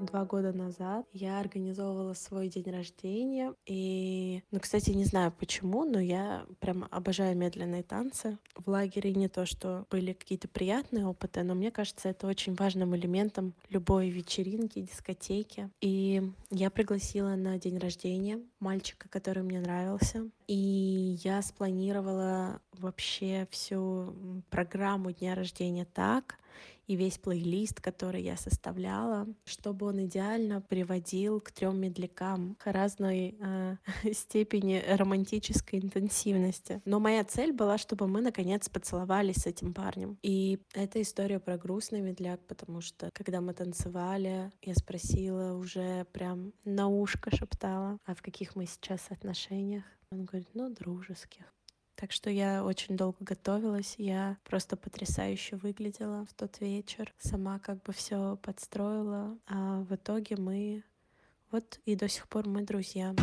Два года назад я организовывала свой день рождения. И, ну, кстати, не знаю почему, но я прям обожаю медленные танцы. В лагере не то, что были какие-то приятные опыты, но мне кажется, это очень важным элементом любой вечеринки, дискотеки. И я пригласила на день рождения мальчика, который мне нравился. И я спланировала вообще всю программу дня рождения так, и весь плейлист, который я составляла, чтобы он идеально приводил к трем медлякам разной э, степени романтической интенсивности. Но моя цель была, чтобы мы наконец поцеловались с этим парнем. И это история про грустный медляк, потому что когда мы танцевали, я спросила уже прям на ушко шептала, а в каких мы сейчас отношениях? Он говорит, ну, дружеских. Так что я очень долго готовилась, я просто потрясающе выглядела в тот вечер, сама как бы все подстроила, а в итоге мы вот и до сих пор мы друзья.